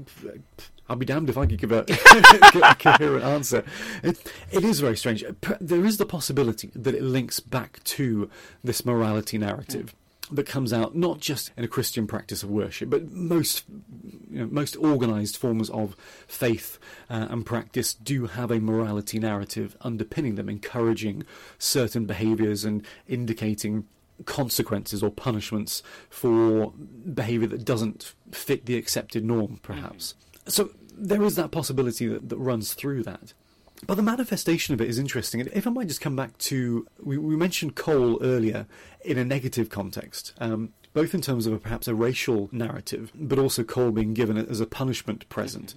Speaker 3: I'll be damned if I could give a, a coherent answer. It, it is very strange. There is the possibility that it links back to this morality narrative. That comes out not just in a Christian practice of worship, but most you know, most organised forms of faith uh, and practice do have a morality narrative underpinning them, encouraging certain behaviours and indicating consequences or punishments for behaviour that doesn't fit the accepted norm, perhaps. Mm. So there is that possibility that, that runs through that. But the manifestation of it is interesting. If I might just come back to, we, we mentioned coal earlier in a negative context, um, both in terms of a, perhaps a racial narrative, but also coal being given as a punishment present.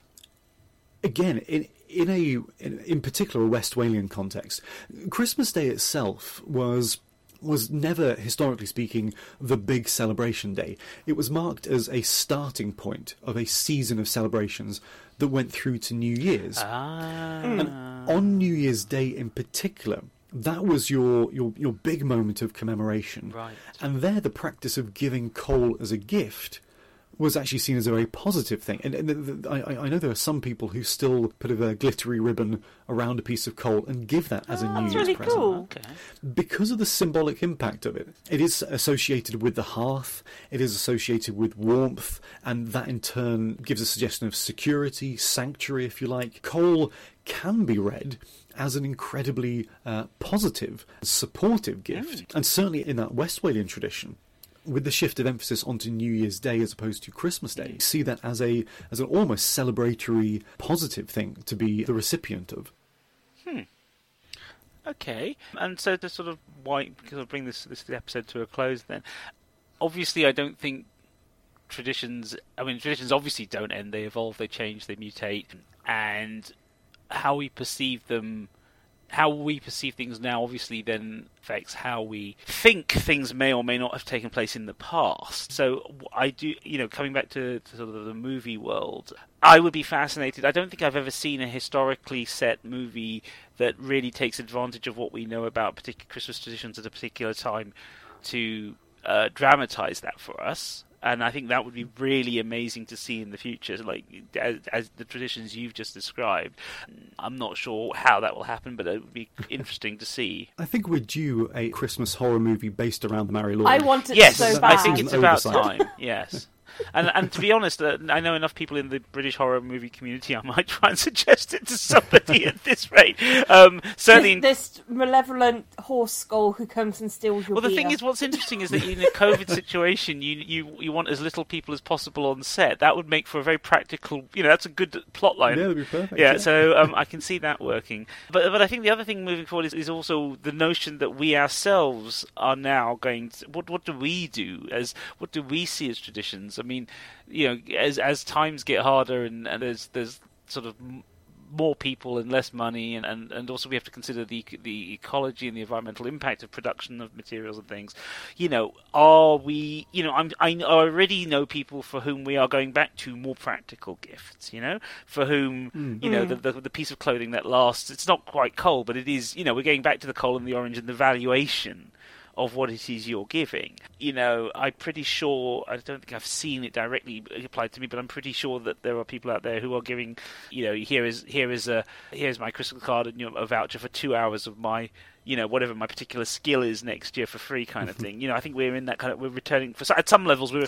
Speaker 3: Again, in, in a in, in particular a West Walian context, Christmas Day itself was was never, historically speaking, the big celebration day. It was marked as a starting point of a season of celebrations that went through to New Year's.
Speaker 1: Ah.
Speaker 3: And on New Year's Day in particular, that was your, your, your big moment of commemoration.
Speaker 1: Right.
Speaker 3: And there, the practice of giving coal as a gift was actually seen as a very positive thing. And, and the, the, I, I, know there are some people who still put a glittery ribbon around a piece of coal and give that as
Speaker 2: oh,
Speaker 3: a New Year's
Speaker 2: really
Speaker 3: present.
Speaker 2: Cool.
Speaker 1: Okay.
Speaker 3: Because of the symbolic impact of it, it is associated with the hearth, it is associated with warmth, and that in turn gives a suggestion of security, sanctuary, if you like. Coal can be read as an incredibly uh, positive, supportive gift. Mm. And certainly in that West Walian tradition, with the shift of emphasis onto New Year's Day as opposed to Christmas Day, see that as a as an almost celebratory, positive thing to be the recipient of.
Speaker 1: Hmm. Okay, and so to sort of why sort of bring this this episode to a close, then obviously I don't think traditions. I mean, traditions obviously don't end; they evolve, they change, they mutate, and how we perceive them how we perceive things now obviously then affects how we think things may or may not have taken place in the past. So I do, you know, coming back to, to sort of the movie world, I would be fascinated. I don't think I've ever seen a historically set movie that really takes advantage of what we know about particular Christmas traditions at a particular time to uh, dramatize that for us and I think that would be really amazing to see in the future. Like as, as, the traditions you've just described, I'm not sure how that will happen, but it would be interesting to see.
Speaker 3: I think we're due a Christmas horror movie based around the Mari Lwyd.
Speaker 2: I want it
Speaker 1: yes,
Speaker 2: so
Speaker 1: bad. I think it's about time. Yes. And and to be honest, uh, I know enough people in the British horror movie community. I might try and suggest it to somebody at this rate. Um, certainly,
Speaker 2: this, this, malevolent horse skull who comes and steals your.
Speaker 1: Well, the
Speaker 2: beer.
Speaker 1: thing is, what's interesting is that in a COVID situation, you you you want as little people as possible on set. That would make for a very practical. You know, that's a good plot line.
Speaker 3: Yeah, that'd be perfect.
Speaker 1: Yeah, yeah. so um, I can see that working. But but I think the other thing moving forward is, is also the notion that we ourselves are now going. To, what what do we do as what do we see as traditions? I mean, you know, as as times get harder and, and there's there's sort of more people and less money, and, and, and also we have to consider the the ecology and the environmental impact of production of materials and things. You know, are we? You know, I'm, I already know people for whom we are going back to more practical gifts. You know, for whom mm. you know the, the, the piece of clothing that lasts. It's not quite coal, but it is. You know, we're going back to the coal and the orange and the valuation of what it is you're giving. You know, I'm pretty sure, I don't think I've seen it directly applied to me, but I'm pretty sure that there are people out there who are giving, you know, here is here is a here's my crystal card and you know, a voucher for two hours of my you know whatever my particular skill is next year for free kind of thing. You know, I think we're in that kind of we're returning for at some levels we're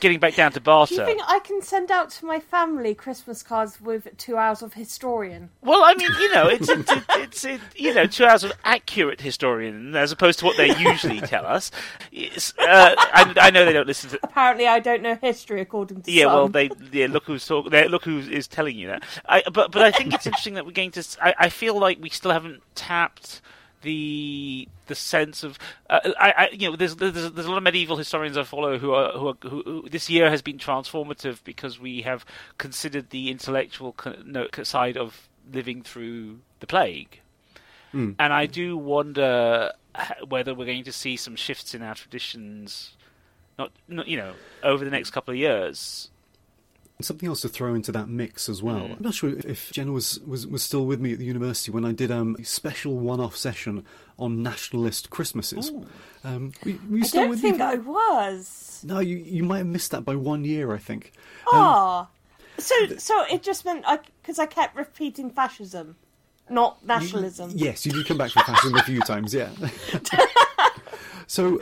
Speaker 1: getting back down to barter.
Speaker 2: Do you think I can send out to my family Christmas cards with two hours of historian?
Speaker 1: Well, I mean, you know, it's it's, it's, it's you know two hours of accurate historian as opposed to what they usually tell us. Uh, I, I, know they don't listen to.
Speaker 2: Apparently, I don't know history according to.
Speaker 1: Yeah,
Speaker 2: some.
Speaker 1: well, they yeah look who's talk, look who is telling you that. I, but but I think it's interesting that we're going to. I, I feel like we still haven't tapped the the sense of uh, I, I, you know there's, there's there's a lot of medieval historians I follow who are who, are, who, who this year has been transformative because we have considered the intellectual side of living through the plague, mm. and I do wonder whether we're going to see some shifts in our traditions, not, not you know over the next couple of years
Speaker 3: Something else to throw into that mix as well. Mm. I'm not sure if Jenna was, was, was still with me at the university when I did um, a special one off session on nationalist Christmases.
Speaker 2: Um, were, were I don't think me? I was.
Speaker 3: No, you, you might have missed that by one year, I think.
Speaker 2: Ah, um, so so it just meant because I, I kept repeating fascism, not nationalism.
Speaker 3: You, yes, you did come back to fascism a few times, yeah. so,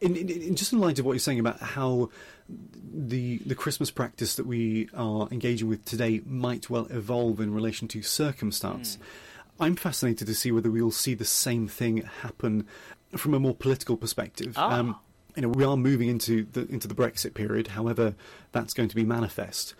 Speaker 3: in, in, in, just in light of what you're saying about how the the Christmas practice that we are engaging with today might well evolve in relation to circumstance. Mm. I'm fascinated to see whether we will see the same thing happen from a more political perspective.
Speaker 1: Oh. Um,
Speaker 3: you know, we are moving into the into the Brexit period. However, that's going to be manifest.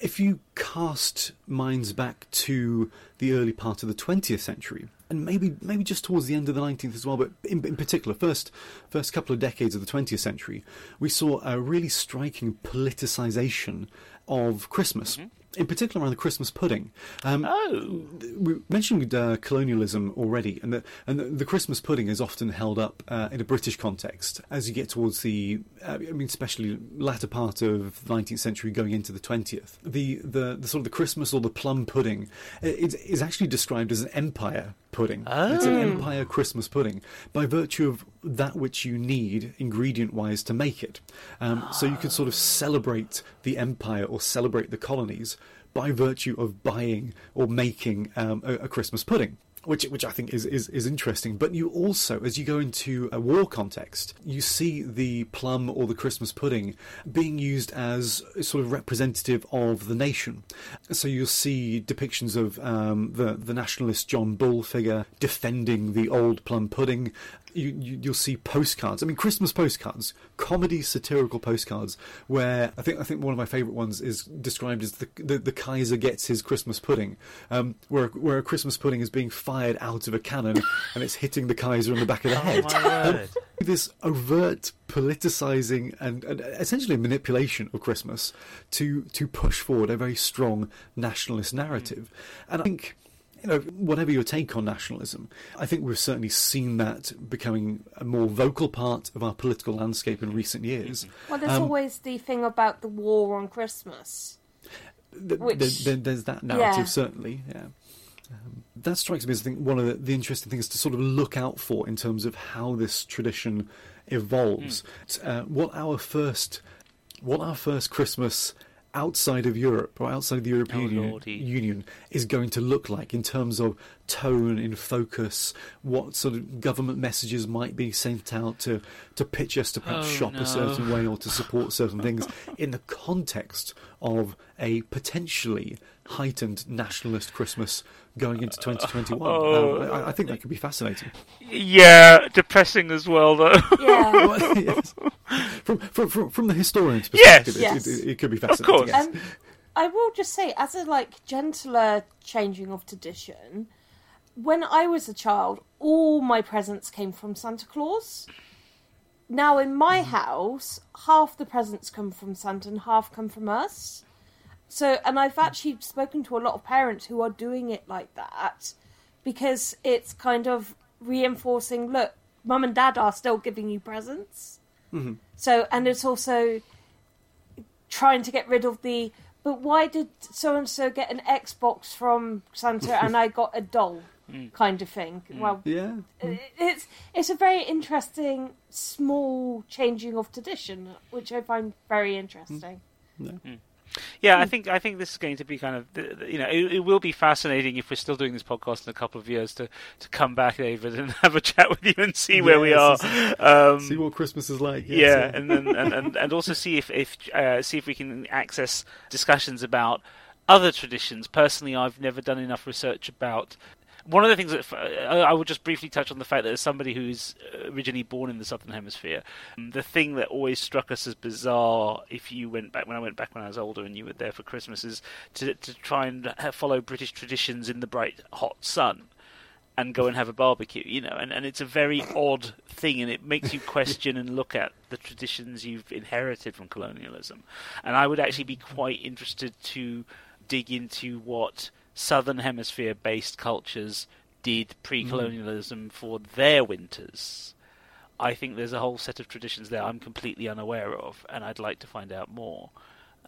Speaker 3: If you cast minds back to the early part of the 20th century, and maybe maybe just towards the end of the 19th as well, but in, in particular, first first couple of decades of the 20th century, we saw a really striking politicization of Christmas. Mm-hmm in particular around the Christmas pudding.
Speaker 1: Um, oh,
Speaker 3: we mentioned uh, colonialism already, and the, and the, the, Christmas pudding is often held up uh, in a British context as you get towards the, uh, I mean, especially latter part of the 19th century, going into the 20th. The the, the sort of the Christmas or the plum pudding is, is actually described as an empire pudding.
Speaker 1: Oh.
Speaker 3: It's an empire Christmas pudding by virtue of that which you need ingredient wise to make it. Um, oh. So you could sort of celebrate the empire or celebrate the colonies by virtue of buying or making um, a, a Christmas pudding which which I think is, is, is interesting. But you also, as you go into a war context, you see the plum or the Christmas pudding being used as sort of representative of the nation. So you'll see depictions of um, the the nationalist John Bull figure defending the old plum pudding, you, you will see postcards. I mean, Christmas postcards, comedy satirical postcards, where I think I think one of my favourite ones is described as the, the, the Kaiser gets his Christmas pudding, um, where where a Christmas pudding is being fired out of a cannon and it's hitting the Kaiser in the back of the oh head.
Speaker 1: Oh um,
Speaker 3: this overt politicizing and, and, essentially manipulation of Christmas to to push forward a very strong nationalist narrative, and I think you know, whatever your take on nationalism, I think we've certainly seen that becoming a more vocal part of our political landscape in recent years.
Speaker 2: Well, there's um, always the thing about the war on Christmas.
Speaker 3: Which, th- there's that narrative, yeah. certainly, yeah. Um, that strikes me as I think, one of the, the, interesting things to sort of look out for in terms of how this tradition evolves. Mm. Uh, what our first, what our first Christmas outside of Europe or outside of the European
Speaker 1: Oh,
Speaker 3: Union, is going to look like in terms of tone, in focus, what sort of government messages might be sent out to, to pitch us to perhaps
Speaker 1: Oh,
Speaker 3: shop
Speaker 1: no.
Speaker 3: a certain way or to support certain things in the context of a potentially heightened nationalist Christmas going into 2021.
Speaker 1: Oh.
Speaker 3: Um, I, I think that could be fascinating.
Speaker 1: Yeah, depressing as well, though.
Speaker 2: Yeah.
Speaker 3: Well, yes. from, from, from, from the historian's
Speaker 1: Yes.
Speaker 3: perspective,
Speaker 2: Yes.
Speaker 3: It, it, it could be fascinating.
Speaker 1: Of course.
Speaker 3: yes.
Speaker 2: Um, I will just say, as a like gentler changing of tradition, when I was a child, all my presents came from Santa Claus. Now in my mm-hmm. house, half the presents come from Santa and half come from us. So, and I've mm. actually spoken to a lot of parents who are doing it like that because it's kind of reinforcing. Look, mum and dad are still giving you presents. Mm-hmm. So, and it's also trying to get rid of the but why did so and so get an Xbox from Santa and I got a doll Mm. kind of thing. Mm. Well,
Speaker 3: Yeah.
Speaker 2: it's it's a very interesting small changing of tradition, which I find very interesting. Mm.
Speaker 1: Yeah, I hmm. think I think this is going to be kind of the- the- you know it, it will be fascinating if we're still doing this podcast in a couple of years to, to come back, David, and have a chat with you and see where we are. Um,
Speaker 3: See what Christmas is like. yes,
Speaker 1: yeah, and then and, and, and also see if if uh, see if we can access discussions about other traditions. Personally, I've never done enough research about. One of the things that uh, I will just briefly touch on the fact that as somebody who's originally born in the southern hemisphere, um, the thing that always struck us as bizarre, if you went back when I went back when I was older and you were there for Christmas, is to to try and follow British traditions in the bright hot sun and go and have a barbecue, you know, and, and it's a very odd thing and it makes you question and look at the traditions you've inherited from colonialism. And I would actually be quite interested to dig into what southern hemisphere based cultures did hmm. pre colonialism for their winters. I think there's a whole set of traditions there I'm completely unaware of, and I'd like to find out more.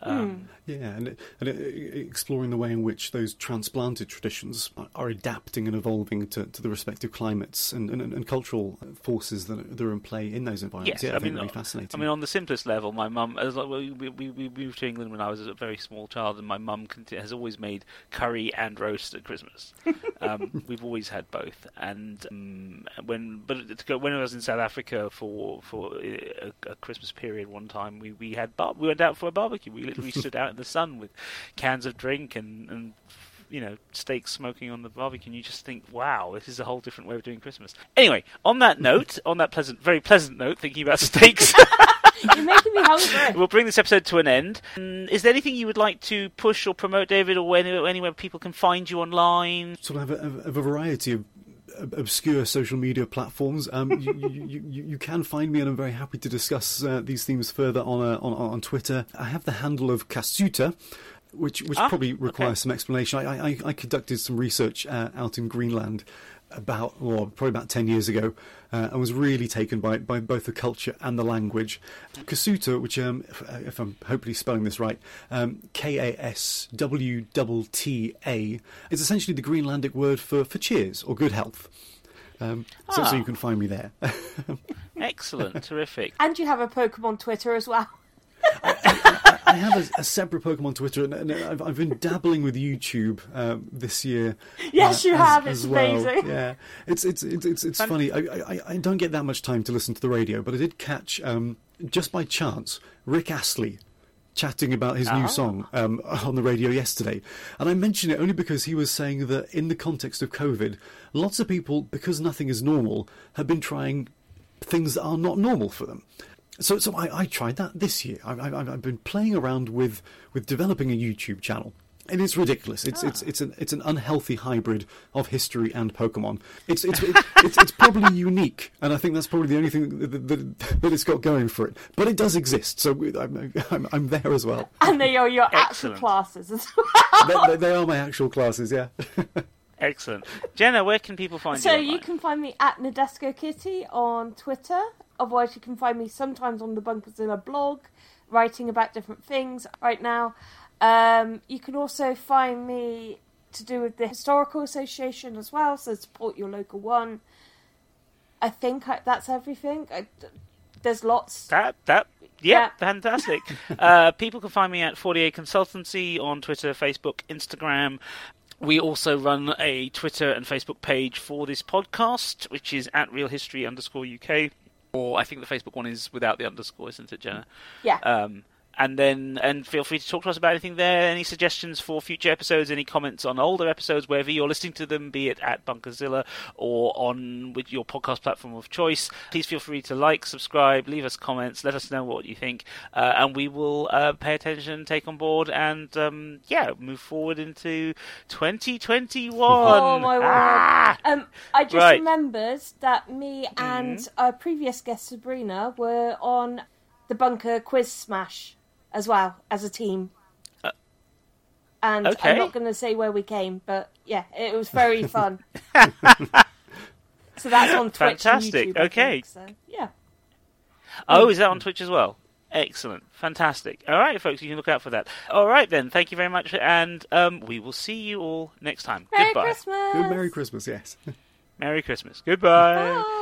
Speaker 1: Um,
Speaker 3: Yeah, and, and uh, exploring the way in which those transplanted traditions are adapting and evolving to, to the respective climates and, and, and cultural forces that are, that are in play in those environments.
Speaker 1: Yes,
Speaker 3: yeah, I,
Speaker 1: I mean,
Speaker 3: be fascinating.
Speaker 1: I mean, on the simplest level, my mum, as like, we, we, we moved to England when I was a very small child, and my mum has always made curry and roast at Christmas. um, we've always had both, and um, when but to go, when I was in South Africa for for a, a Christmas period, one time we we had bar- we went out for a barbecue. We literally stood out in the sun with cans of drink and and you know, steaks smoking on the barbecue, and you just think, wow, this is a whole different way of doing Christmas. Anyway, on that note, on that pleasant, very pleasant note, thinking about steaks,
Speaker 2: You're making me hungry.
Speaker 1: we'll bring this episode to an end. Mm, Is there anything you would like to push or promote, David, or any, anywhere people can find you online?
Speaker 3: sort of have a, of a variety of ob- obscure social media platforms. Um, you, you, you, you can find me, and I'm very happy to discuss uh, these themes further on, uh, on on Twitter. I have the handle of Kasuta. Which, which
Speaker 1: Ah,
Speaker 3: probably
Speaker 1: okay.
Speaker 3: requires some explanation. I, I, I conducted some research uh, out in Greenland about, well, probably about 10 years ago, uh, and was really taken by, by both the culture and the language. Kasuta, which, um, if, if I'm hopefully spelling this right, um, K A S W T T A, is essentially the Greenlandic word for, for cheers or good health. Um, so, so
Speaker 1: Ah.
Speaker 3: you can find me there.
Speaker 1: Excellent, terrific.
Speaker 2: And you have a Pokemon Twitter as well.
Speaker 3: I have a, a separate Pokemon Twitter, and, and I've, I've been dabbling with YouTube um, this year.
Speaker 2: Yes,
Speaker 3: uh,
Speaker 2: you
Speaker 3: as-
Speaker 2: have.
Speaker 3: as
Speaker 2: It's
Speaker 3: well.
Speaker 2: amazing.
Speaker 3: Yeah, it's it's it's it's, it's funny. I, I I don't get that much time to listen to the radio, but I did catch um, just by chance Rick Astley chatting about his
Speaker 1: Ah.
Speaker 3: new song um, on the radio yesterday, and I mention it only because he was saying that in the context of COVID, lots of people, because nothing is normal, have been trying things that are not normal for them. So, so I, I tried that this year. I, I, I've been playing around with, with developing a YouTube channel, and it's ridiculous. It's it's ah. it's an it's an unhealthy hybrid of history and Pokemon. It's it's it's, it's, it's probably unique, and I think that's probably the only thing that, that, that it's got going for it. But it does exist, so I'm I'm, I'm there as well.
Speaker 2: And they are your actual classes as well.
Speaker 3: they, they- they are my actual classes, yeah.
Speaker 1: Excellent. Jenna, where can people find
Speaker 2: So
Speaker 1: you?
Speaker 2: So
Speaker 1: you
Speaker 2: can find me at Nadesco Kitty on Twitter. Otherwise, you can find me sometimes on the Bunkerzilla blog, writing about different things right now. Um, you can also find me to do with the Historical Association as well, so support your local one. I think I, that's everything. I, there's lots.
Speaker 1: That that yeah,
Speaker 2: Yeah.
Speaker 1: fantastic. uh, people can find me at 48 Consultancy on Twitter, Facebook, Instagram. We also run a Twitter and Facebook page for this podcast, which is at Real History underscore UK. Or I think the Facebook one is without the underscore, isn't it, Jenna?
Speaker 2: Yeah.
Speaker 1: Um, and then, and feel free to talk to us about anything there. Any suggestions for future episodes? Any comments on older episodes, wherever you're listening to them, be it at Bunkerzilla or on with your podcast platform of choice. Please feel free to like, subscribe, leave us comments, let us know what you think, uh, and we will uh, pay attention, take on board, and um, yeah, move forward into 2021.
Speaker 2: Oh my word!
Speaker 1: Ah!
Speaker 2: Um, I just
Speaker 1: Right. Mm-hmm.
Speaker 2: remembered that me and our previous guest Sabrina were on the Bunker Quiz Smash as well as a team. and
Speaker 1: Uh, okay.
Speaker 2: I'm not going to say where we came, but yeah, it was very fun. so that's on Twitch
Speaker 1: Fantastic,
Speaker 2: and YouTube.
Speaker 1: Okay.
Speaker 2: think, so yeah.
Speaker 1: Oh, is that on Twitch as well? Excellent. Fantastic. All right, folks, you can look out for that. All right, then. Thank you very much, and um, we will see you all next time.
Speaker 2: Merry
Speaker 1: Goodbye.
Speaker 2: Christmas.
Speaker 3: Good Merry Christmas, yes.
Speaker 1: Merry Christmas. Goodbye.
Speaker 2: Bye.